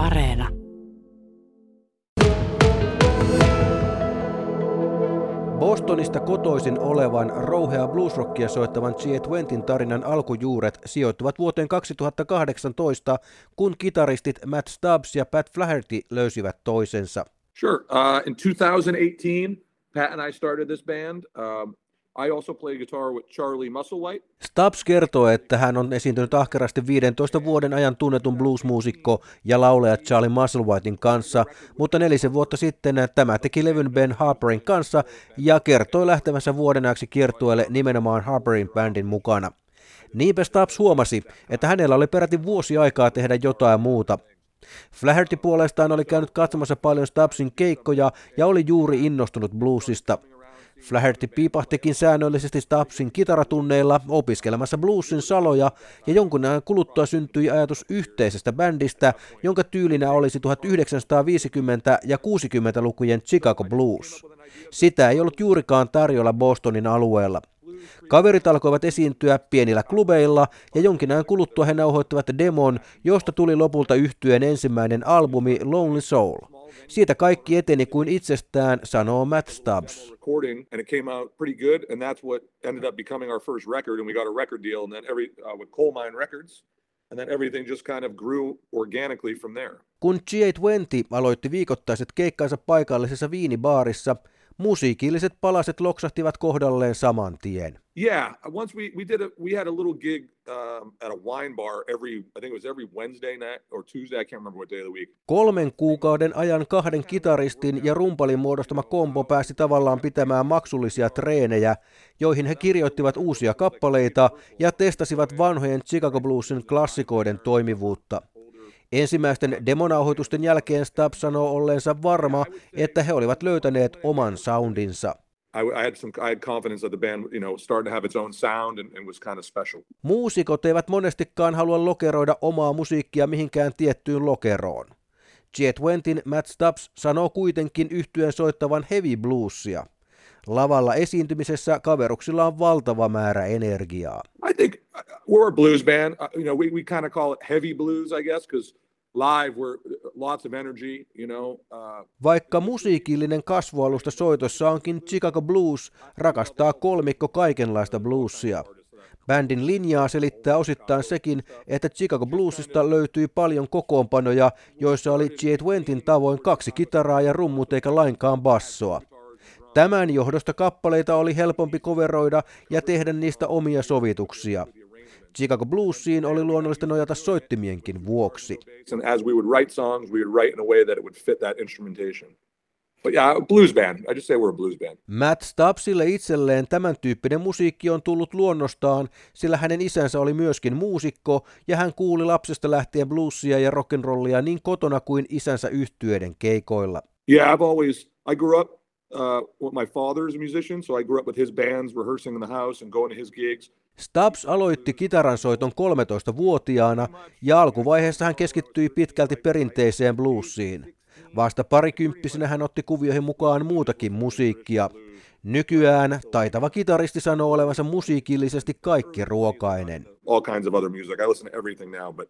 Areena. Bostonista kotoisin olevan rouhea bluesrockia soittavan G20 tarinan alkujuuret sijoittuvat vuoteen 2018, kun kitaristit Matt Stubbs ja Pat Flaherty löysivät toisensa. Sure. Uh, in 2018, Pat and I started this band. Um, I also play guitar with Charlie Musselwhite. Stubbs kertoo, että hän on esiintynyt ahkerasti 15 vuoden ajan tunnetun bluesmuusikko ja laulaja Charlie Musselwhitein kanssa, mutta nelisen vuotta sitten tämä teki levyn Ben Harperin kanssa ja kertoi lähtevänsä vuoden ajaksi kiertueelle nimenomaan Harperin bändin mukana. Niinpä Stubbs huomasi, että hänellä oli peräti vuosi aikaa tehdä jotain muuta. Flaherty puolestaan oli käynyt katsomassa paljon Stubbsin keikkoja ja oli juuri innostunut bluesista – Flaherty piipahtikin säännöllisesti Stubbsin kitaratunneilla opiskelemassa bluesin saloja ja jonkun ajan kuluttua syntyi ajatus yhteisestä bändistä, jonka tyylinä olisi 1950- ja 60-lukujen Chicago Blues. Sitä ei ollut juurikaan tarjolla Bostonin alueella. Kaverit alkoivat esiintyä pienillä klubeilla ja jonkin ajan kuluttua he nauhoittivat demon, josta tuli lopulta yhtyeen ensimmäinen albumi Lonely Soul. Siitä kaikki eteni kuin itsestään, sanoo Matt Stubbs. And then uh, with Coal Mine Records, and then everything just kind of grew organically from there. Kun G20 aloitti viikoittaiset keikkansa paikallisessa viinibaarissa, musiikilliset palaset loksahtivat kohdalleen saman tien. Yeah, once we we did a we had a little gig um, at a wine bar every I think it was every Wednesday night or Tuesday I can't remember what day of the week. Kolmen kuukauden ajan kahden kitaristin ja rumpalin muodostama kombo pääsi tavallaan pitämään maksullisia treenejä, joihin he kirjoittivat uusia kappaleita ja testasivat vanhojen Chicago Bluesin klassikoiden toimivuutta. Ensimmäisten demonauhoitusten jälkeen Stubbs sanoo olleensa varma, että he olivat löytäneet oman soundinsa. I, had some, I had confidence that the band, you know, started to have its own sound and, and was kind of special. Muusikot eivät monestikaan halua lokeroida omaa musiikkia mihinkään tiettyyn lokeroon. G20 Matt Stubbs sanoo kuitenkin yhtyen soittavan heavy bluesia. Lavalla esiintymisessä kaveruksilla on valtava määrä energiaa. I think uh, we're a blues band. Uh, you know, we, we kind of call it heavy blues, I guess, because live we're lots of energy, you know. Uh... Vaikka musiikillinen kasvualusta soitossa onkin Chicago Blues, rakastaa kolmikko kaikenlaista bluesia. Bändin linjaa selittää osittain sekin, että Chicago Bluesista löytyi paljon kokoonpanoja, joissa oli G20 tavoin kaksi kitaraa ja rummut eikä lainkaan bassoa. Tämän johdosta kappaleita oli helpompi koveroida ja tehdä niistä omia sovituksia. Chicago Bluesiin oli luonnollista nojata soittimienkin vuoksi. But yeah, blues band. I just say we're a blues band. Matt Stubbsille itselleen tämän tyyppinen musiikki on tullut luonnostaan, sillä hänen isänsä oli myöskin muusikko ja hän kuuli lapsesta lähtien bluesia ja rock'n'rollia niin kotona kuin isänsä yhtyeiden keikoilla. Yeah, I've always I grew up uh, my father's a musician, so I grew up with his bands, rehearsing in the house and going to his gigs. Stubbs aloitti kitaransoiton 13-vuotiaana ja alkuvaiheessa hän keskittyi pitkälti perinteiseen bluesiin. Vasta parikymppisenä hän otti kuvioihin mukaan muutakin musiikkia. Nykyään taitava kitaristi sanoo olevansa musiikillisesti kaikki ruokainen. All kinds of other music. I listen to everything now, but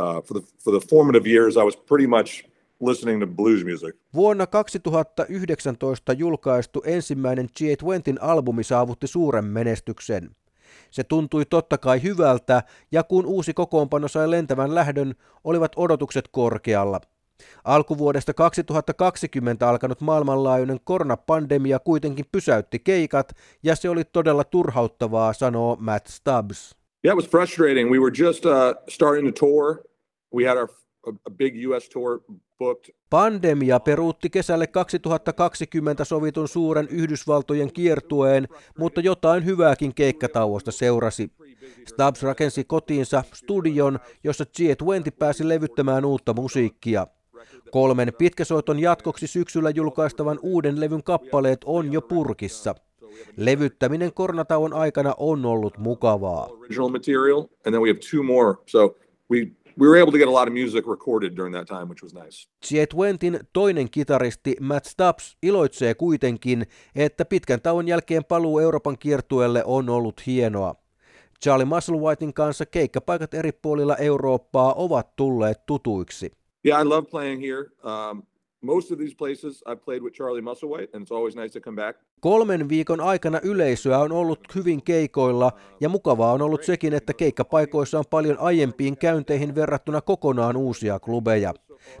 uh, for the for the formative years I was pretty much listening to blues music. Vuonna 2019 julkaistu ensimmäinen G20 albumi saavutti suuren menestyksen. Se tuntui totta kai hyvältä, ja kun uusi kokoonpano sai lentävän lähdön, olivat odotukset korkealla. Alkuvuodesta 2020 alkanut maailmanlaajuinen koronapandemia kuitenkin pysäytti keikat, ja se oli todella turhauttavaa, sanoo Matt Stubbs. Yeah, it was frustrating. We were just uh, starting to tour. We had our a big US tour Pandemia peruutti kesälle 2020 sovitun suuren Yhdysvaltojen kiertueen, mutta jotain hyvääkin keikkatauosta seurasi. Stubbs rakensi kotiinsa studion, jossa G20 pääsi levyttämään uutta musiikkia. Kolmen pitkäsoiton jatkoksi syksyllä julkaistavan uuden levyn kappaleet on jo purkissa. Levyttäminen koronatauon aikana on ollut mukavaa. Original material, and then we have two more. So we we were able to get a lot of music recorded during that time, which was nice. G20 toinen kitaristi Matt Stubbs iloitsee kuitenkin, että pitkän tauon jälkeen paluu Euroopan kiertueelle on ollut hienoa. Charlie Musselwhitein kanssa keikkapaikat eri puolilla Eurooppaa ovat tulleet tutuiksi. Yeah, I love playing here. Um, most of these places I've played with Charlie Musselwhite, and it's always nice to come back. Kolmen viikon aikana yleisöä on ollut hyvin keikoilla ja mukavaa on ollut sekin, että keikkapaikoissa on paljon aiempiin käynteihin verrattuna kokonaan uusia klubeja.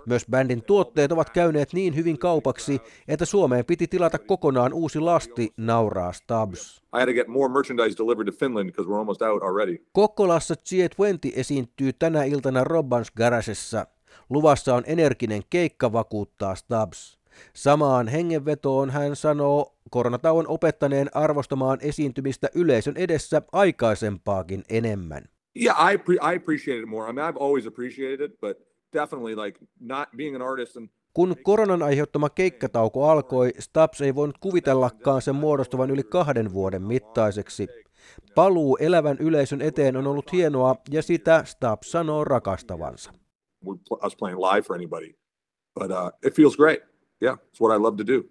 Myös bändin tuotteet ovat käyneet niin hyvin kaupaksi, että Suomeen piti tilata kokonaan uusi lasti, nauraa Stubbs. I had to get more merchandise delivered to Finland because we're almost out already. Kokkolassa G20 esiintyy tänä iltana Robbans Garagessa. Luvassa on energinen keikka, vakuuttaa Stubbs. Samaan hengenvetoon hän sanoo koronatauon opettaneen arvostamaan esiintymistä yleisön edessä aikaisempaakin enemmän. Yeah, I pre- I appreciate it more. I mean, I've always appreciated it, but definitely like not being an artist and Kun koronan aiheuttama keikkatauko alkoi, Stubbs ei voinut kuvitellakaan sen muodostuvan yli kahden vuoden mittaiseksi. Paluu elävän yleisön eteen on ollut hienoa ja sitä Stubbs sanoo rakastavansa. We, us playing live for anybody. But uh, it feels great. Yeah, it's what I love to do.